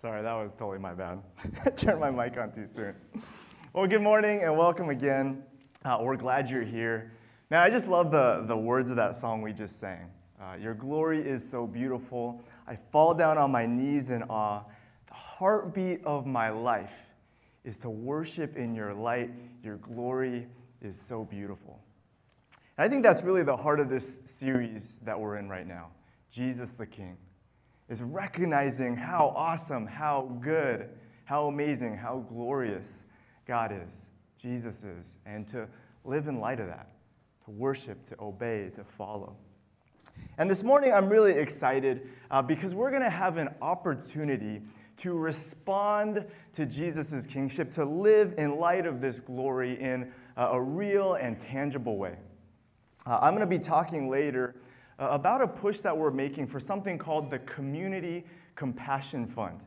Sorry, that was totally my bad. Turned my mic on too soon. Well, good morning and welcome again. Uh, we're glad you're here. Now, I just love the, the words of that song we just sang. Uh, your glory is so beautiful. I fall down on my knees in awe. The heartbeat of my life is to worship in your light. Your glory is so beautiful. And I think that's really the heart of this series that we're in right now Jesus the King is recognizing how awesome, how good, how amazing, how glorious God is, Jesus is, and to live in light of that, to worship, to obey, to follow. And this morning, I'm really excited uh, because we're going to have an opportunity to respond to Jesus' kingship, to live in light of this glory in uh, a real and tangible way. Uh, I'm going to be talking later uh, about a push that we're making for something called the Community Compassion Fund.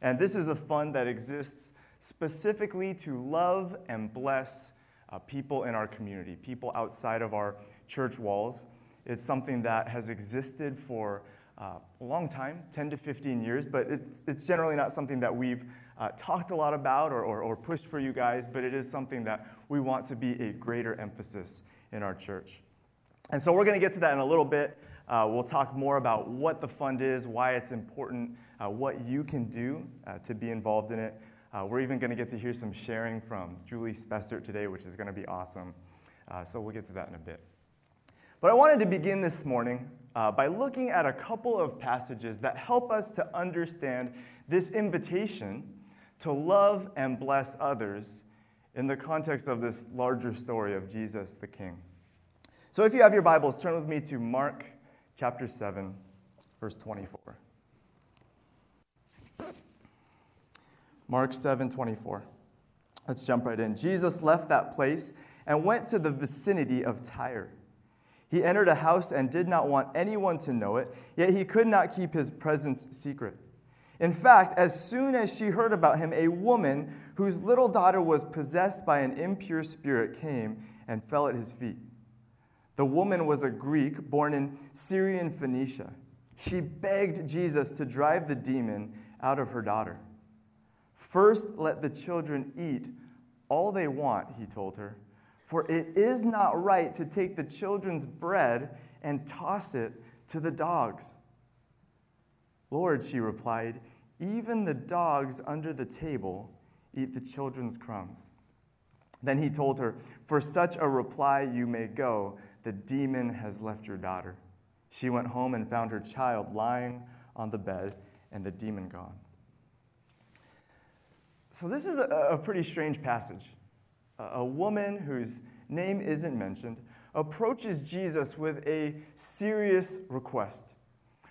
And this is a fund that exists specifically to love and bless uh, people in our community, people outside of our church walls. It's something that has existed for uh, a long time 10 to 15 years, but it's, it's generally not something that we've uh, talked a lot about or, or, or pushed for you guys, but it is something that we want to be a greater emphasis in our church. And so we're going to get to that in a little bit. Uh, we'll talk more about what the fund is, why it's important, uh, what you can do uh, to be involved in it. Uh, we're even going to get to hear some sharing from Julie Spessert today, which is going to be awesome. Uh, so we'll get to that in a bit. But I wanted to begin this morning uh, by looking at a couple of passages that help us to understand this invitation to love and bless others in the context of this larger story of Jesus the King. So if you have your Bibles, turn with me to Mark chapter 7, verse 24. Mark 7, 24. Let's jump right in. Jesus left that place and went to the vicinity of Tyre. He entered a house and did not want anyone to know it, yet he could not keep his presence secret. In fact, as soon as she heard about him, a woman whose little daughter was possessed by an impure spirit came and fell at his feet. The woman was a Greek born in Syrian Phoenicia. She begged Jesus to drive the demon out of her daughter. First, let the children eat all they want, he told her, for it is not right to take the children's bread and toss it to the dogs. Lord, she replied, even the dogs under the table eat the children's crumbs. Then he told her, For such a reply you may go the demon has left your daughter. She went home and found her child lying on the bed and the demon gone. So, this is a, a pretty strange passage. A, a woman whose name isn't mentioned approaches Jesus with a serious request.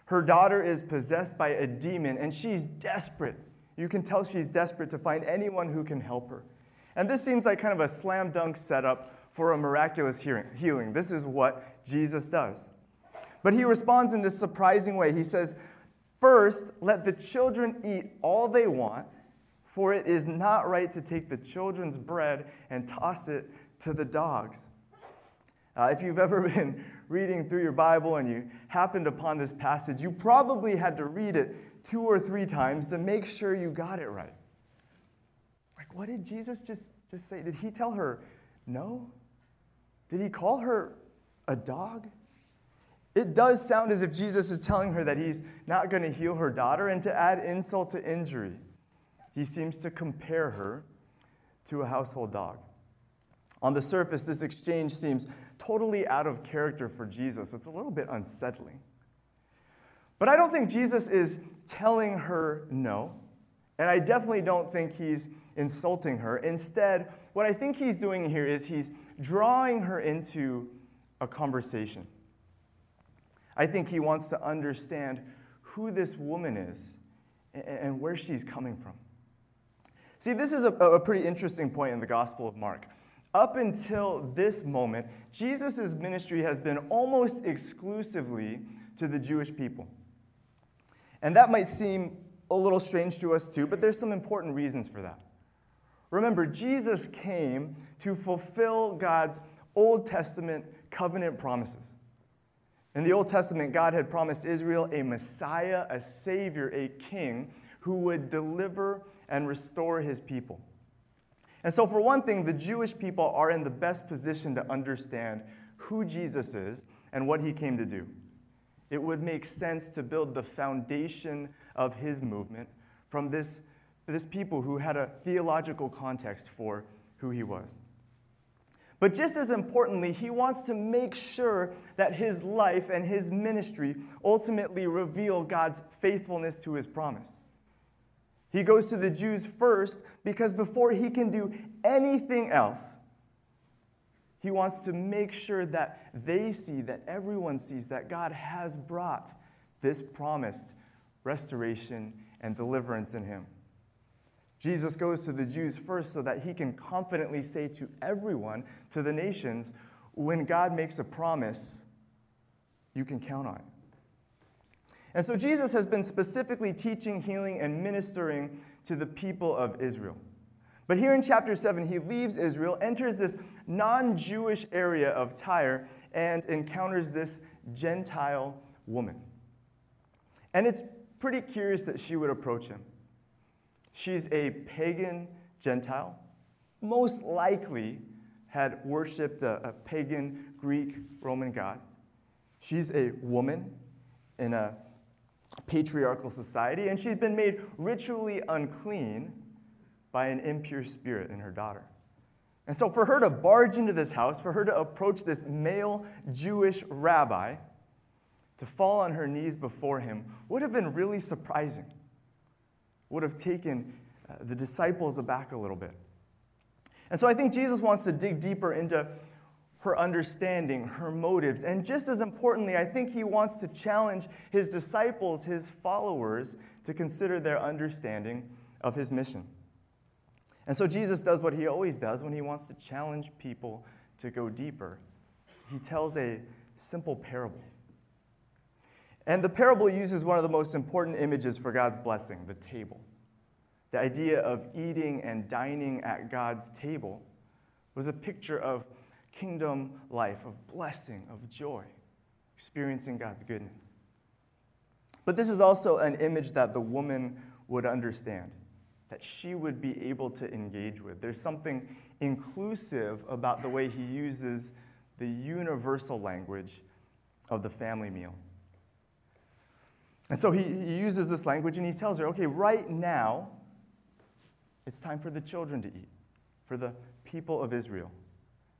Her daughter is possessed by a demon and she's desperate. You can tell she's desperate to find anyone who can help her. And this seems like kind of a slam dunk setup for a miraculous healing. This is what Jesus does. But he responds in this surprising way. He says, First, let the children eat all they want, for it is not right to take the children's bread and toss it to the dogs. Uh, if you've ever been reading through your Bible and you happened upon this passage, you probably had to read it two or three times to make sure you got it right. Like, what did Jesus just, just say? Did he tell her no? Did he call her a dog? It does sound as if Jesus is telling her that he's not going to heal her daughter, and to add insult to injury, he seems to compare her to a household dog. On the surface, this exchange seems totally out of character for Jesus. It's a little bit unsettling. But I don't think Jesus is telling her no, and I definitely don't think he's insulting her. Instead, what I think he's doing here is he's drawing her into a conversation. I think he wants to understand who this woman is and where she's coming from. See, this is a, a pretty interesting point in the Gospel of Mark. Up until this moment, Jesus' ministry has been almost exclusively to the Jewish people. And that might seem a little strange to us too, but there's some important reasons for that. Remember, Jesus came to fulfill God's Old Testament covenant promises. In the Old Testament, God had promised Israel a Messiah, a Savior, a King who would deliver and restore his people. And so, for one thing, the Jewish people are in the best position to understand who Jesus is and what he came to do. It would make sense to build the foundation of his movement from this, this people who had a theological context for who he was. But just as importantly, he wants to make sure that his life and his ministry ultimately reveal God's faithfulness to his promise. He goes to the Jews first because before he can do anything else, he wants to make sure that they see, that everyone sees, that God has brought this promised restoration and deliverance in him. Jesus goes to the Jews first so that he can confidently say to everyone, to the nations, when God makes a promise, you can count on it. And so Jesus has been specifically teaching, healing, and ministering to the people of Israel. But here in chapter 7, he leaves Israel, enters this non Jewish area of Tyre, and encounters this Gentile woman. And it's pretty curious that she would approach him. She's a pagan Gentile, most likely had worshiped a, a pagan Greek Roman gods. She's a woman in a patriarchal society, and she's been made ritually unclean by an impure spirit in her daughter. And so, for her to barge into this house, for her to approach this male Jewish rabbi, to fall on her knees before him, would have been really surprising. Would have taken uh, the disciples aback a little bit. And so, I think Jesus wants to dig deeper into her understanding, her motives. And just as importantly, I think he wants to challenge his disciples, his followers, to consider their understanding of his mission. And so Jesus does what he always does when he wants to challenge people to go deeper. He tells a simple parable. And the parable uses one of the most important images for God's blessing the table. The idea of eating and dining at God's table was a picture of kingdom life, of blessing, of joy, experiencing God's goodness. But this is also an image that the woman would understand, that she would be able to engage with. There's something inclusive about the way he uses the universal language of the family meal. And so he, he uses this language and he tells her, okay, right now, it's time for the children to eat, for the people of Israel.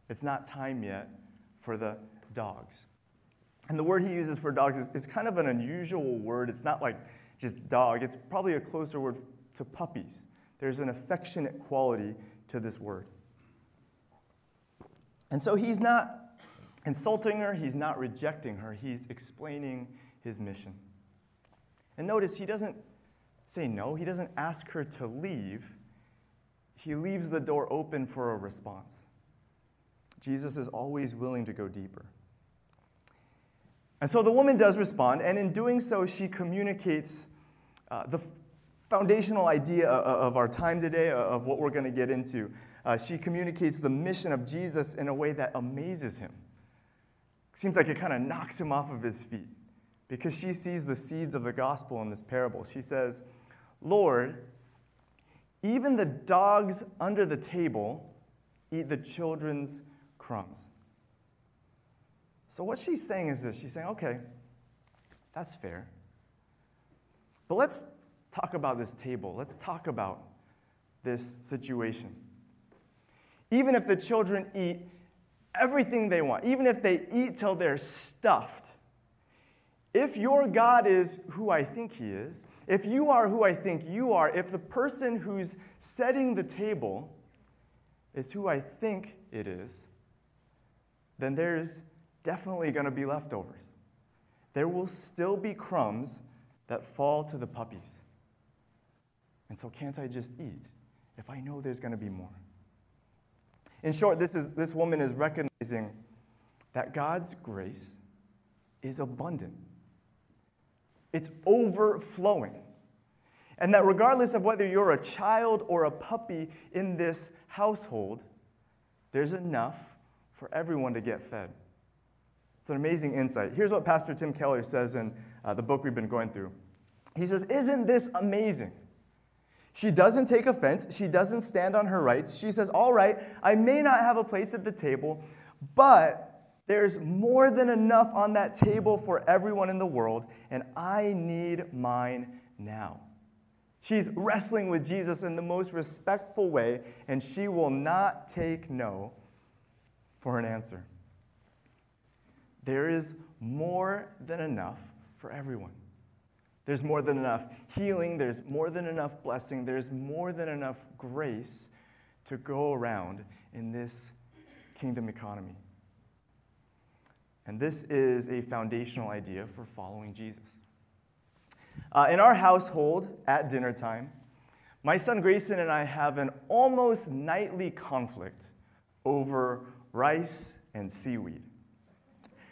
It's not time yet for the dogs. And the word he uses for dogs is, is kind of an unusual word. It's not like just dog, it's probably a closer word to puppies. There's an affectionate quality to this word. And so he's not insulting her, he's not rejecting her, he's explaining his mission. And notice he doesn't say no, he doesn't ask her to leave, he leaves the door open for a response. Jesus is always willing to go deeper. And so the woman does respond, and in doing so, she communicates uh, the foundational idea of our time today, of what we're going to get into. Uh, she communicates the mission of Jesus in a way that amazes him. Seems like it kind of knocks him off of his feet because she sees the seeds of the gospel in this parable. She says, Lord, even the dogs under the table eat the children's crumbs. So, what she's saying is this she's saying, okay, that's fair. But let's talk about this table. Let's talk about this situation. Even if the children eat everything they want, even if they eat till they're stuffed, if your God is who I think he is, if you are who I think you are, if the person who's setting the table is who I think it is, then there's definitely going to be leftovers. There will still be crumbs that fall to the puppies. And so, can't I just eat if I know there's going to be more? In short, this, is, this woman is recognizing that God's grace is abundant, it's overflowing. And that regardless of whether you're a child or a puppy in this household, there's enough for everyone to get fed. It's an amazing insight. Here's what Pastor Tim Keller says in uh, the book we've been going through. He says, Isn't this amazing? She doesn't take offense. She doesn't stand on her rights. She says, All right, I may not have a place at the table, but there's more than enough on that table for everyone in the world, and I need mine now. She's wrestling with Jesus in the most respectful way, and she will not take no for an answer. There is more than enough for everyone. There's more than enough healing, there's more than enough blessing, there's more than enough grace to go around in this kingdom economy. And this is a foundational idea for following Jesus. Uh, in our household at dinner time, my son Grayson and I have an almost nightly conflict over rice and seaweed.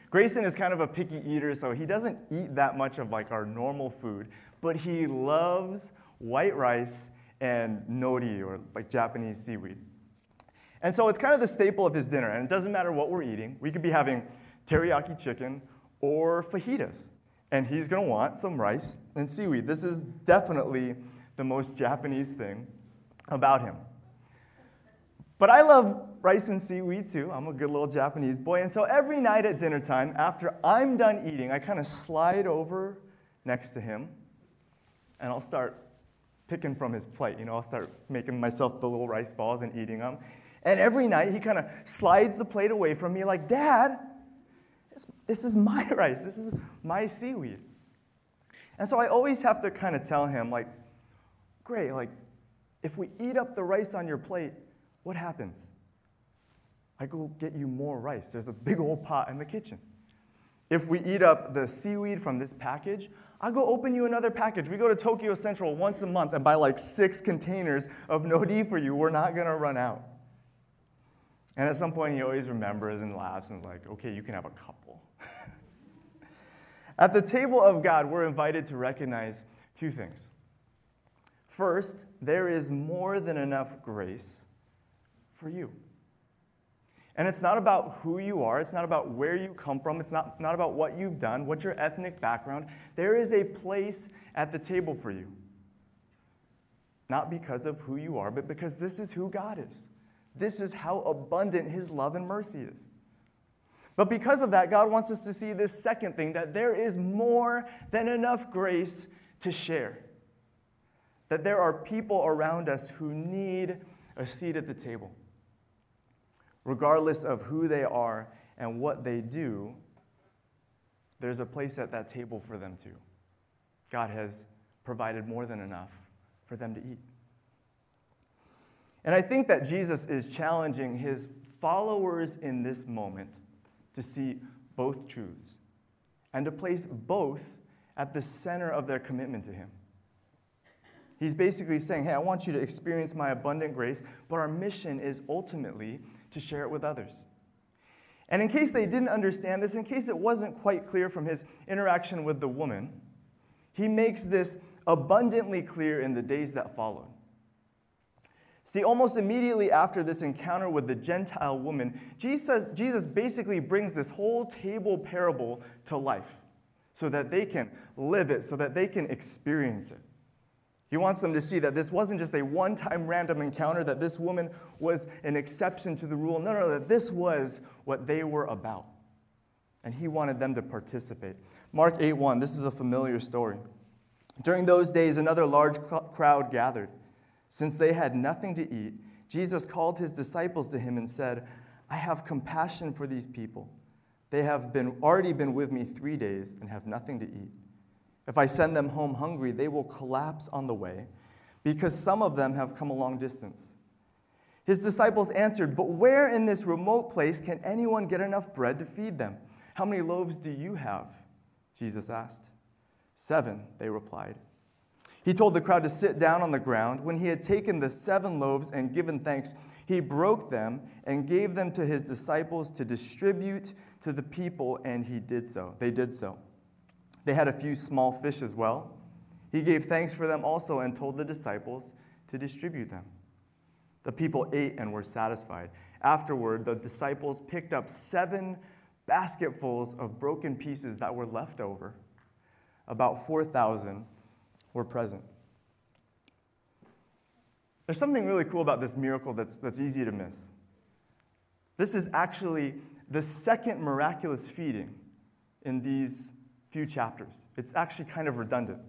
Grayson is kind of a picky eater, so he doesn't eat that much of like our normal food, but he loves white rice and nori or like Japanese seaweed. And so it's kind of the staple of his dinner, and it doesn't matter what we're eating. We could be having teriyaki chicken or fajitas, and he's gonna want some rice and seaweed. This is definitely the most Japanese thing about him. But I love rice and seaweed too. I'm a good little Japanese boy. And so every night at dinner time, after I'm done eating, I kind of slide over next to him and I'll start picking from his plate. You know, I'll start making myself the little rice balls and eating them. And every night he kind of slides the plate away from me, like, Dad, this is my rice, this is my seaweed. And so I always have to kind of tell him, like, great, like, if we eat up the rice on your plate, what happens? I go get you more rice. There's a big old pot in the kitchen. If we eat up the seaweed from this package, I'll go open you another package. We go to Tokyo Central once a month and buy like six containers of nori for you. We're not going to run out. And at some point, he always remembers and laughs and is like, okay, you can have a couple. at the table of God, we're invited to recognize two things. First, there is more than enough grace for you. And it's not about who you are, it's not about where you come from, it's not, not about what you've done, what's your ethnic background. There is a place at the table for you. Not because of who you are, but because this is who God is. This is how abundant His love and mercy is. But because of that, God wants us to see this second thing that there is more than enough grace to share. That there are people around us who need a seat at the table regardless of who they are and what they do, there's a place at that table for them too. God has provided more than enough for them to eat. And I think that Jesus is challenging his followers in this moment to see both truths and to place both at the center of their commitment to him. He's basically saying, Hey, I want you to experience my abundant grace, but our mission is ultimately to share it with others. And in case they didn't understand this, in case it wasn't quite clear from his interaction with the woman, he makes this abundantly clear in the days that followed. See, almost immediately after this encounter with the Gentile woman, Jesus, Jesus basically brings this whole table parable to life so that they can live it, so that they can experience it. He wants them to see that this wasn't just a one time random encounter, that this woman was an exception to the rule. No, no, that this was what they were about. And he wanted them to participate. Mark 8 1, this is a familiar story. During those days, another large crowd gathered. Since they had nothing to eat, Jesus called his disciples to him and said, I have compassion for these people. They have been, already been with me three days and have nothing to eat. If I send them home hungry, they will collapse on the way because some of them have come a long distance. His disciples answered, But where in this remote place can anyone get enough bread to feed them? How many loaves do you have? Jesus asked. Seven, they replied. He told the crowd to sit down on the ground. When he had taken the seven loaves and given thanks, he broke them and gave them to his disciples to distribute to the people, and he did so. They did so. They had a few small fish as well. He gave thanks for them also and told the disciples to distribute them. The people ate and were satisfied. Afterward, the disciples picked up seven basketfuls of broken pieces that were left over. About 4,000 were present. There's something really cool about this miracle that's, that's easy to miss. This is actually the second miraculous feeding in these few chapters. It's actually kind of redundant.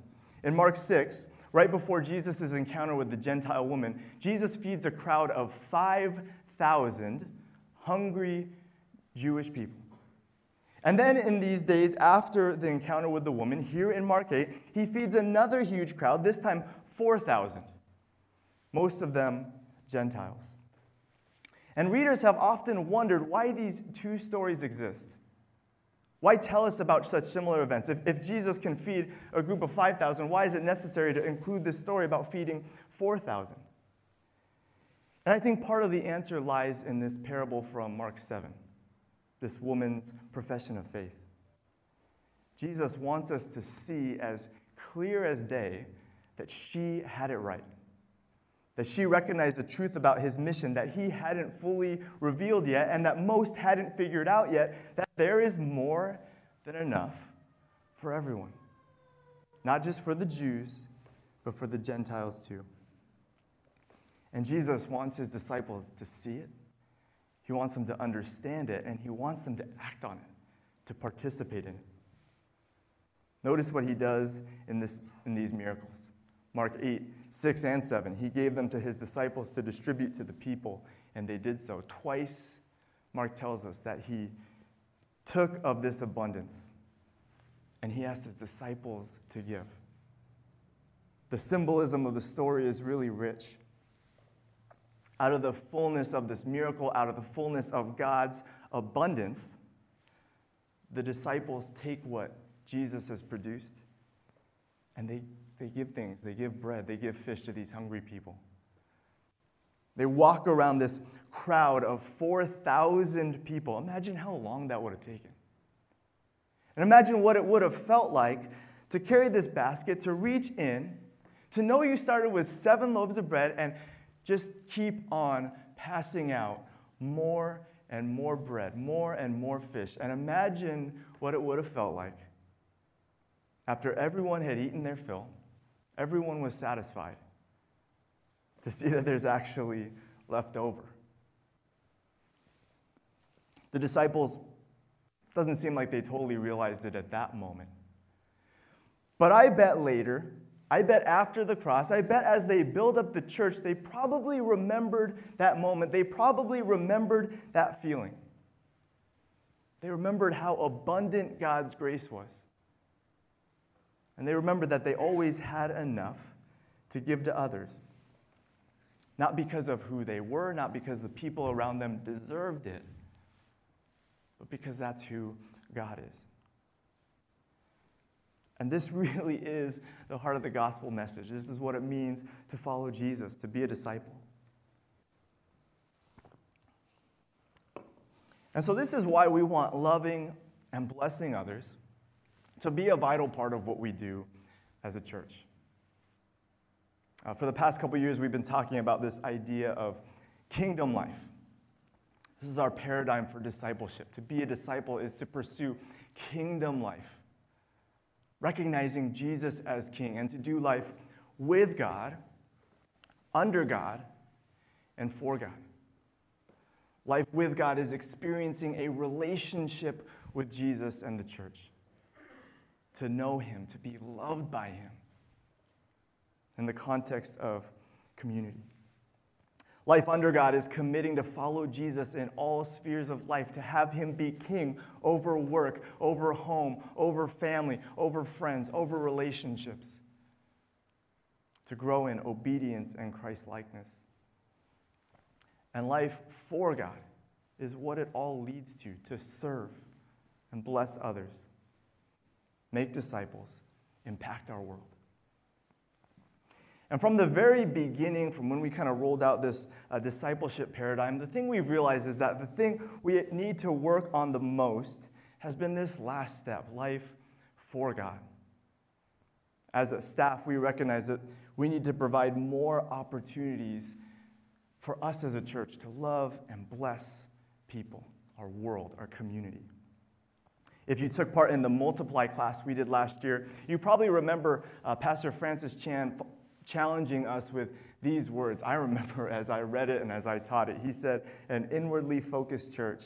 In Mark 6, right before Jesus' encounter with the Gentile woman, Jesus feeds a crowd of 5,000 hungry Jewish people. And then in these days after the encounter with the woman, here in Mark 8, he feeds another huge crowd, this time 4,000, most of them Gentiles. And readers have often wondered why these two stories exist. Why tell us about such similar events? If, if Jesus can feed a group of 5,000, why is it necessary to include this story about feeding 4,000? And I think part of the answer lies in this parable from Mark 7, this woman's profession of faith. Jesus wants us to see as clear as day that she had it right that she recognized the truth about his mission that he hadn't fully revealed yet and that most hadn't figured out yet that there is more than enough for everyone. Not just for the Jews, but for the Gentiles too. And Jesus wants his disciples to see it, he wants them to understand it, and he wants them to act on it, to participate in it. Notice what he does in, this, in these miracles. Mark 8, 6 and 7. He gave them to his disciples to distribute to the people, and they did so. Twice, Mark tells us that he took of this abundance and he asked his disciples to give. The symbolism of the story is really rich. Out of the fullness of this miracle, out of the fullness of God's abundance, the disciples take what Jesus has produced and they they give things, they give bread, they give fish to these hungry people. They walk around this crowd of 4,000 people. Imagine how long that would have taken. And imagine what it would have felt like to carry this basket, to reach in, to know you started with seven loaves of bread, and just keep on passing out more and more bread, more and more fish. And imagine what it would have felt like after everyone had eaten their fill everyone was satisfied to see that there's actually left over. The disciples doesn't seem like they totally realized it at that moment. But I bet later, I bet after the cross, I bet as they build up the church, they probably remembered that moment. They probably remembered that feeling. They remembered how abundant God's grace was. And they remembered that they always had enough to give to others. Not because of who they were, not because the people around them deserved it, but because that's who God is. And this really is the heart of the gospel message. This is what it means to follow Jesus, to be a disciple. And so, this is why we want loving and blessing others to be a vital part of what we do as a church. Uh, for the past couple years, we've been talking about this idea of kingdom life. This is our paradigm for discipleship. To be a disciple is to pursue kingdom life, recognizing Jesus as king, and to do life with God, under God, and for God. Life with God is experiencing a relationship with Jesus and the church to know Him, to be loved by Him in the context of community. Life under God is committing to follow Jesus in all spheres of life, to have Him be king over work, over home, over family, over friends, over relationships, to grow in obedience and Christ likeness. And life for God is what it all leads to to serve and bless others make disciples, impact our world. And from the very beginning, from when we kind of rolled out this uh, discipleship paradigm, the thing we've realized is that the thing we need to work on the most has been this last step life for God. As a staff, we recognize that we need to provide more opportunities for us as a church to love and bless people, our world, our community. If you took part in the multiply class we did last year, you probably remember uh, Pastor Francis Chan challenging us with these words. I remember as I read it and as I taught it, he said, An inwardly focused church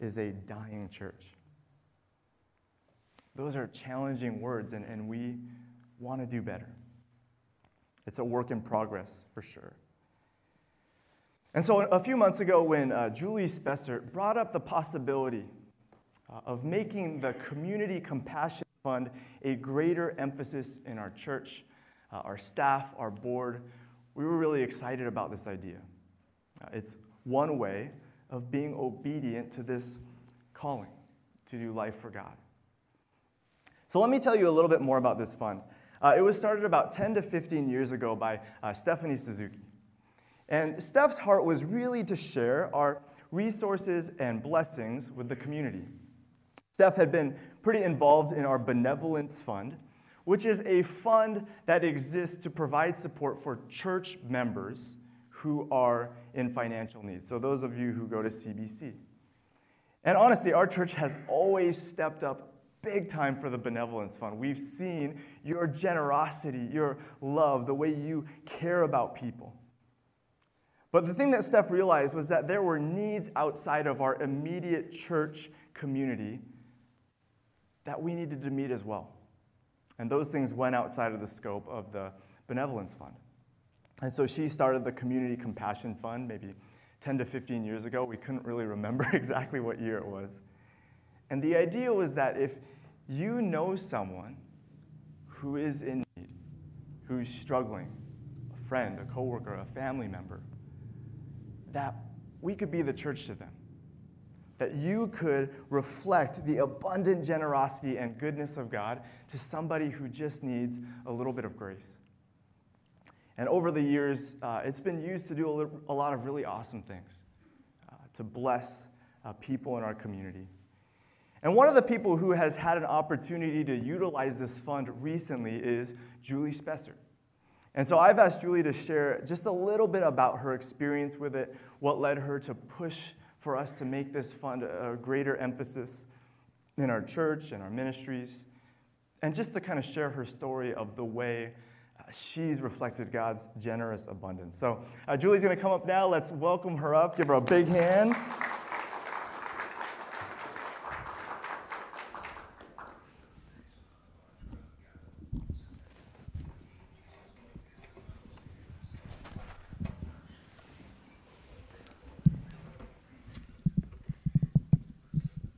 is a dying church. Those are challenging words, and, and we want to do better. It's a work in progress for sure. And so, a few months ago, when uh, Julie Spessert brought up the possibility uh, of making the Community Compassion Fund a greater emphasis in our church, uh, our staff, our board, we were really excited about this idea. Uh, it's one way of being obedient to this calling to do life for God. So, let me tell you a little bit more about this fund. Uh, it was started about 10 to 15 years ago by uh, Stephanie Suzuki. And Steph's heart was really to share our resources and blessings with the community. Steph had been pretty involved in our benevolence fund, which is a fund that exists to provide support for church members who are in financial need. So, those of you who go to CBC. And honestly, our church has always stepped up big time for the benevolence fund. We've seen your generosity, your love, the way you care about people. But the thing that Steph realized was that there were needs outside of our immediate church community that we needed to meet as well. And those things went outside of the scope of the benevolence fund. And so she started the Community Compassion Fund maybe 10 to 15 years ago. We couldn't really remember exactly what year it was. And the idea was that if you know someone who is in need, who's struggling, a friend, a coworker, a family member, that we could be the church to them. That you could reflect the abundant generosity and goodness of God to somebody who just needs a little bit of grace. And over the years, uh, it's been used to do a, a, lot of really awesome things uh, to bless uh, people in our community. And one of the people who has had an opportunity to utilize this fund recently is Julie Spessert. And so I've asked Julie to share just a little bit about her experience with it, what led her to push for us to make this fund a greater emphasis in our church and our ministries, and just to kind of share her story of the way uh, she's reflected God's generous abundance. So uh, Julie's going to come up now. Let's welcome her up. Give her a big hand.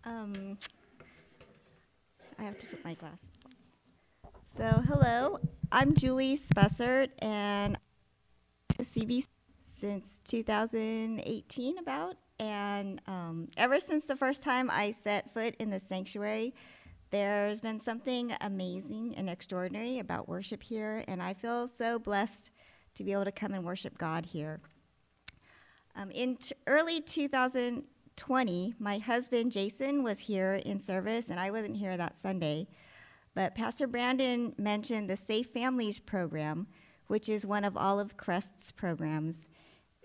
Um, I have to put my glasses on. So, hello, I'm Julie Spessert, and CB since 2018, about. And um, ever since the first time I set foot in the sanctuary, there's been something amazing and extraordinary about worship here, and I feel so blessed to be able to come and worship God here. Um, in t- early 2020, my husband Jason was here in service, and I wasn't here that Sunday. But Pastor Brandon mentioned the Safe Families program, which is one of Olive Crest's programs.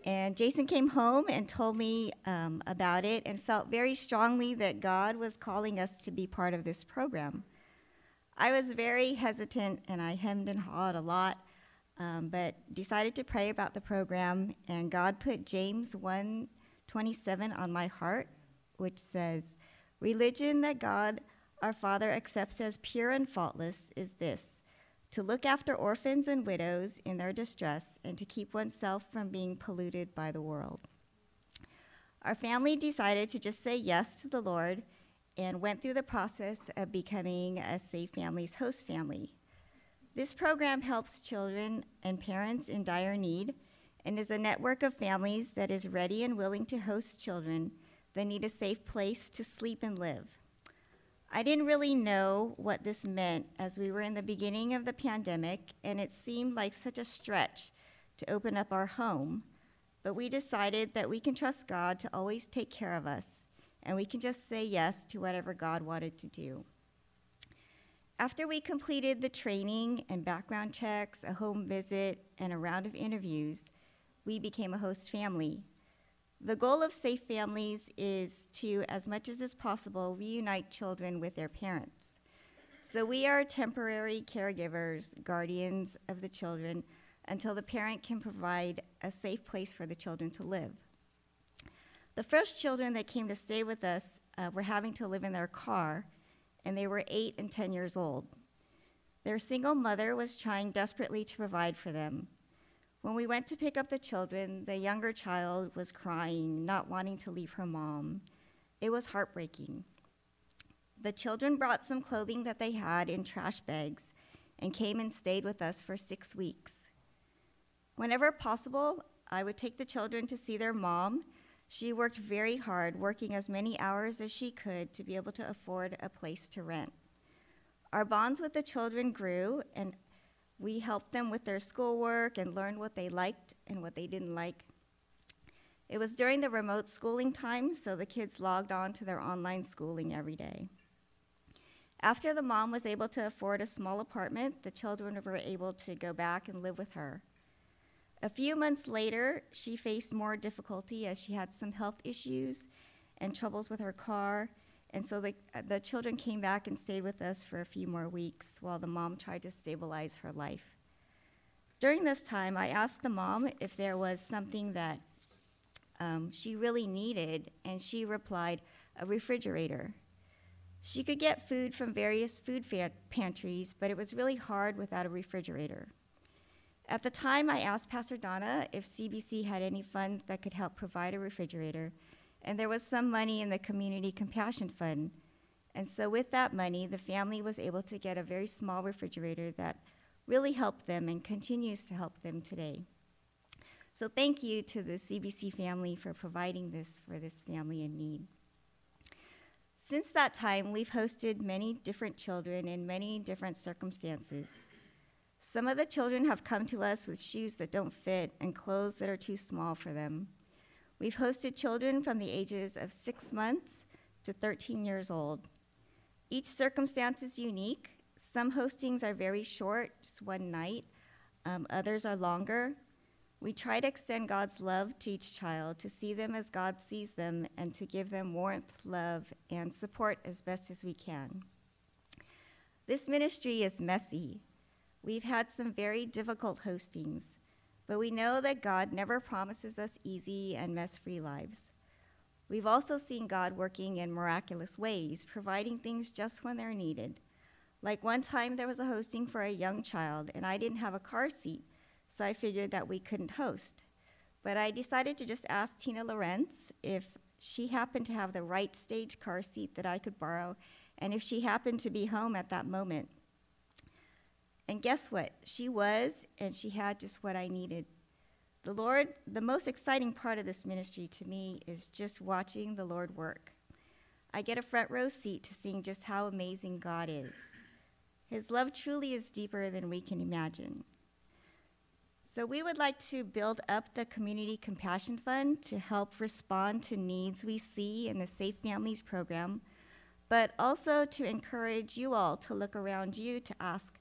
And Jason came home and told me um, about it and felt very strongly that God was calling us to be part of this program. I was very hesitant and I hemmed and hawed a lot, um, but decided to pray about the program, and God put James 1 27 on my heart, which says, Religion that God our Father accepts as pure and faultless is this to look after orphans and widows in their distress and to keep oneself from being polluted by the world. Our family decided to just say yes to the Lord and went through the process of becoming a Safe Families host family. This program helps children and parents in dire need and is a network of families that is ready and willing to host children that need a safe place to sleep and live. I didn't really know what this meant as we were in the beginning of the pandemic, and it seemed like such a stretch to open up our home. But we decided that we can trust God to always take care of us, and we can just say yes to whatever God wanted to do. After we completed the training and background checks, a home visit, and a round of interviews, we became a host family. The goal of Safe Families is to, as much as is possible, reunite children with their parents. So we are temporary caregivers, guardians of the children until the parent can provide a safe place for the children to live. The first children that came to stay with us uh, were having to live in their car, and they were 8 and 10 years old. Their single mother was trying desperately to provide for them. When we went to pick up the children, the younger child was crying, not wanting to leave her mom. It was heartbreaking. The children brought some clothing that they had in trash bags and came and stayed with us for six weeks. Whenever possible, I would take the children to see their mom. She worked very hard, working as many hours as she could to be able to afford a place to rent. Our bonds with the children grew, and we helped them with their schoolwork and learned what they liked and what they didn't like. It was during the remote schooling times, so the kids logged on to their online schooling every day. After the mom was able to afford a small apartment, the children were able to go back and live with her. A few months later, she faced more difficulty as she had some health issues and troubles with her car, and so the, the children came back and stayed with us for a few more weeks while the mom tried to stabilize her life. During this time, I asked the mom if there was something that um, she really needed, and she replied, a refrigerator. She could get food from various food fa- pantries, but it was really hard without a refrigerator. At the time, I asked Pastor Donna if CBC had any funds that could help provide a refrigerator, and there was some money in the Community Compassion Fund. And so, with that money, the family was able to get a very small refrigerator that really helped them and continues to help them today. So, thank you to the CBC family for providing this for this family in need. Since that time, we've hosted many different children in many different circumstances. Some of the children have come to us with shoes that don't fit and clothes that are too small for them. We've hosted children from the ages of six months to 13 years old. Each circumstance is unique. Some hostings are very short, just one night, um, others are longer. We try to extend God's love to each child, to see them as God sees them, and to give them warmth, love, and support as best as we can. This ministry is messy. We've had some very difficult hostings, but we know that God never promises us easy and mess free lives. We've also seen God working in miraculous ways, providing things just when they're needed. Like one time, there was a hosting for a young child, and I didn't have a car seat so I figured that we couldn't host. But I decided to just ask Tina Lorenz if she happened to have the right stage car seat that I could borrow, and if she happened to be home at that moment. And guess what? She was, and she had just what I needed. The Lord, the most exciting part of this ministry to me is just watching the Lord work. I get a front row seat to seeing just how amazing God is. His love truly is deeper than we can imagine. So we would like to build up the Community Compassion Fund to help respond to needs we see in the Safe Families program, but also to encourage you all to look around you to ask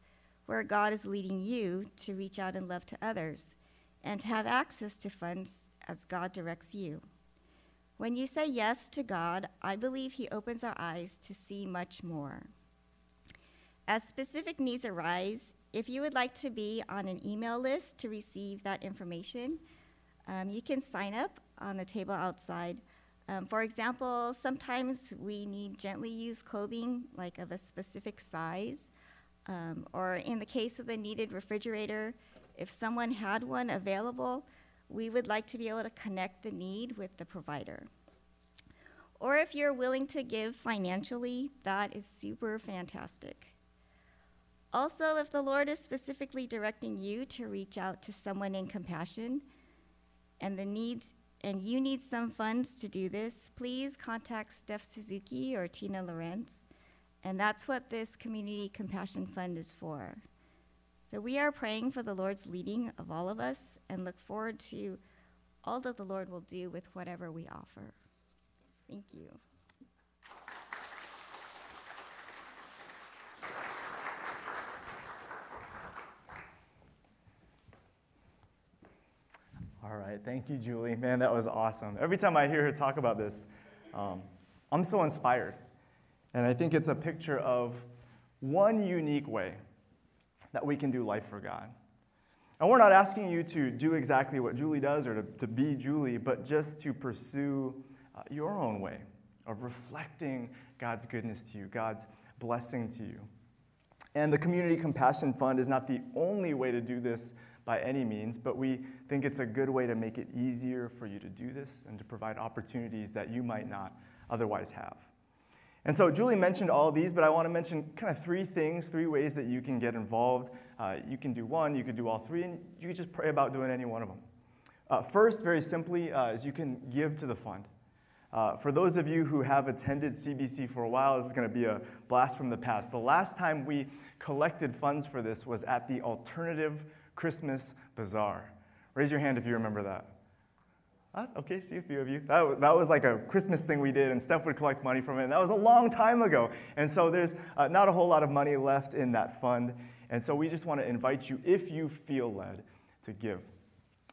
where God is leading you to reach out and love to others, and to have access to funds as God directs you. When you say yes to God, I believe He opens our eyes to see much more. As specific needs arise, if you would like to be on an email list to receive that information, um, you can sign up on the table outside. Um, for example, sometimes we need gently used clothing, like of a specific size. Um, or in the case of the needed refrigerator, if someone had one available, we would like to be able to connect the need with the provider. Or if you're willing to give financially, that is super fantastic. Also, if the Lord is specifically directing you to reach out to someone in compassion and the needs and you need some funds to do this, please contact Steph Suzuki or Tina Lorenz. And that's what this Community Compassion Fund is for. So we are praying for the Lord's leading of all of us and look forward to all that the Lord will do with whatever we offer. Thank you. All right, thank you, Julie. Man, that was awesome. Every time I hear her talk about this, um, I'm so inspired. And I think it's a picture of one unique way that we can do life for God. And we're not asking you to do exactly what Julie does or to, to be Julie, but just to pursue uh, your own way of reflecting God's goodness to you, God's blessing to you. And the Community Compassion Fund is not the only way to do this by any means, but we think it's a good way to make it easier for you to do this and to provide opportunities that you might not otherwise have. And so Julie mentioned all these, but I want to mention kind of three things, three ways that you can get involved. Uh, you can do one, you could do all three, and you can just pray about doing any one of them. Uh, first, very simply, uh, is you can give to the fund. Uh, for those of you who have attended CBC for a while, this is going to be a blast from the past. The last time we collected funds for this was at the Alternative Christmas Bazaar. Raise your hand if you remember that. Okay, see a few of you. That, that was like a Christmas thing we did, and Steph would collect money from it. And that was a long time ago. And so there's uh, not a whole lot of money left in that fund. And so we just want to invite you, if you feel led, to give.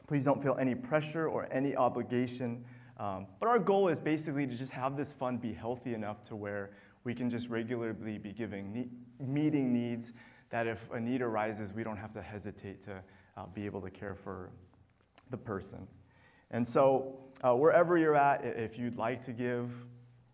Please don't feel any pressure or any obligation. Um, but our goal is basically to just have this fund be healthy enough to where we can just regularly be giving, ne- meeting needs, that if a need arises, we don't have to hesitate to uh, be able to care for the person. And so, uh, wherever you're at, if you'd like to give,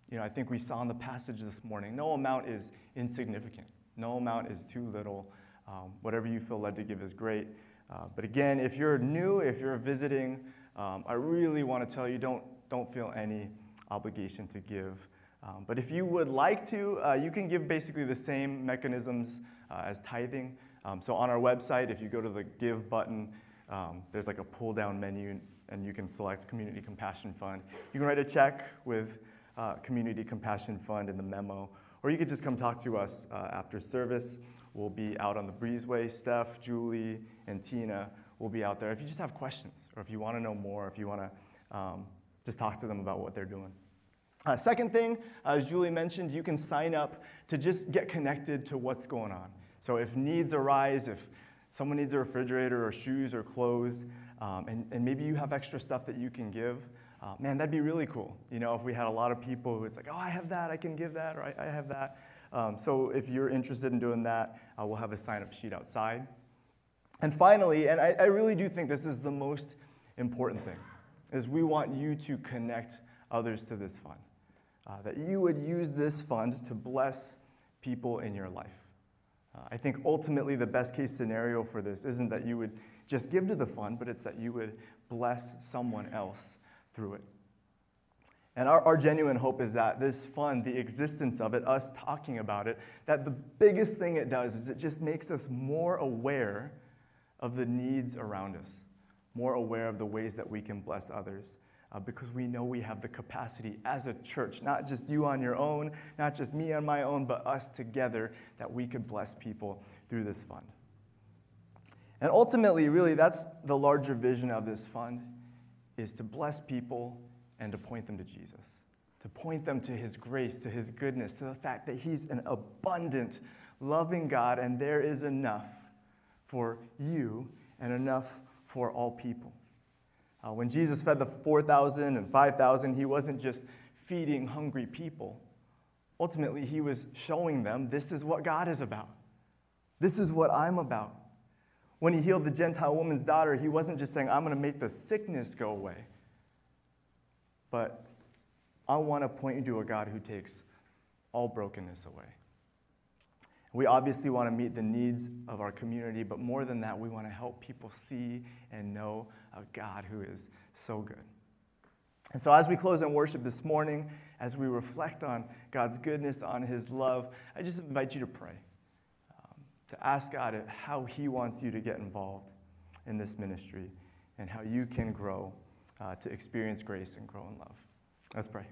you know, I think we saw in the passage this morning, no amount is insignificant. No amount is too little. Um, whatever you feel led to give is great. Uh, but again, if you're new, if you're visiting, um, I really want to tell you don't, don't feel any obligation to give. Um, but if you would like to, uh, you can give basically the same mechanisms uh, as tithing. Um, so on our website, if you go to the Give button, um, there's like a pull down menu and you can select Community Compassion Fund. You can write a check with uh, Community Compassion Fund in the memo, or you could just come talk to us uh, after service. We'll be out on the breezeway. Steph, Julie, and Tina will be out there. If you just have questions, or if you want to know more, if you want to um, just talk to them about what they're doing. Uh, second thing, uh, as Julie mentioned, you can sign up to just get connected to what's going on. So if needs arise, if someone needs a refrigerator or shoes or clothes, um, and, and maybe you have extra stuff that you can give, uh, man, that'd be really cool. You know, if we had a lot of people who it's like, oh, I have that, I can give that, or I, I have that. Um, so if you're interested in doing that, uh, we'll have a sign up sheet outside. And finally, and I, I really do think this is the most important thing, is we want you to connect others to this fund. Uh, that you would use this fund to bless people in your life. Uh, I think ultimately the best case scenario for this isn't that you would just give to the fund, but it's that you would bless someone else through it. And our, our genuine hope is that this fund, the existence of it, us talking about it, that the biggest thing it does is it just makes us more aware of the needs around us, more aware of the ways that we can bless others uh, because we know we have the capacity as a church, not just you on your own, not just me on my own, but us together, that we could bless people through this fund. And ultimately, really, that's the larger vision of this fund, is to bless people and to point them to Jesus, to point them to his grace, to his goodness, to the fact that he's an abundant, loving God, and there is enough for you and enough for all people. Uh, when Jesus fed the 4,000 and 5,000, he wasn't just feeding hungry people. Ultimately, he was showing them this is what God is about. This is what I'm about. When he healed the Gentile woman's daughter, he wasn't just saying, I'm going to make the sickness go away. But I want to point you to a God who takes all brokenness away. We obviously want to meet the needs of our community, but more than that, we want to help people see and know a God who is so good. And so, as we close in worship this morning, as we reflect on God's goodness, on His love, I just invite you to pray, um, to ask God how He wants you to get involved in this ministry and how you can grow uh, to experience grace and grow in love. Let's pray.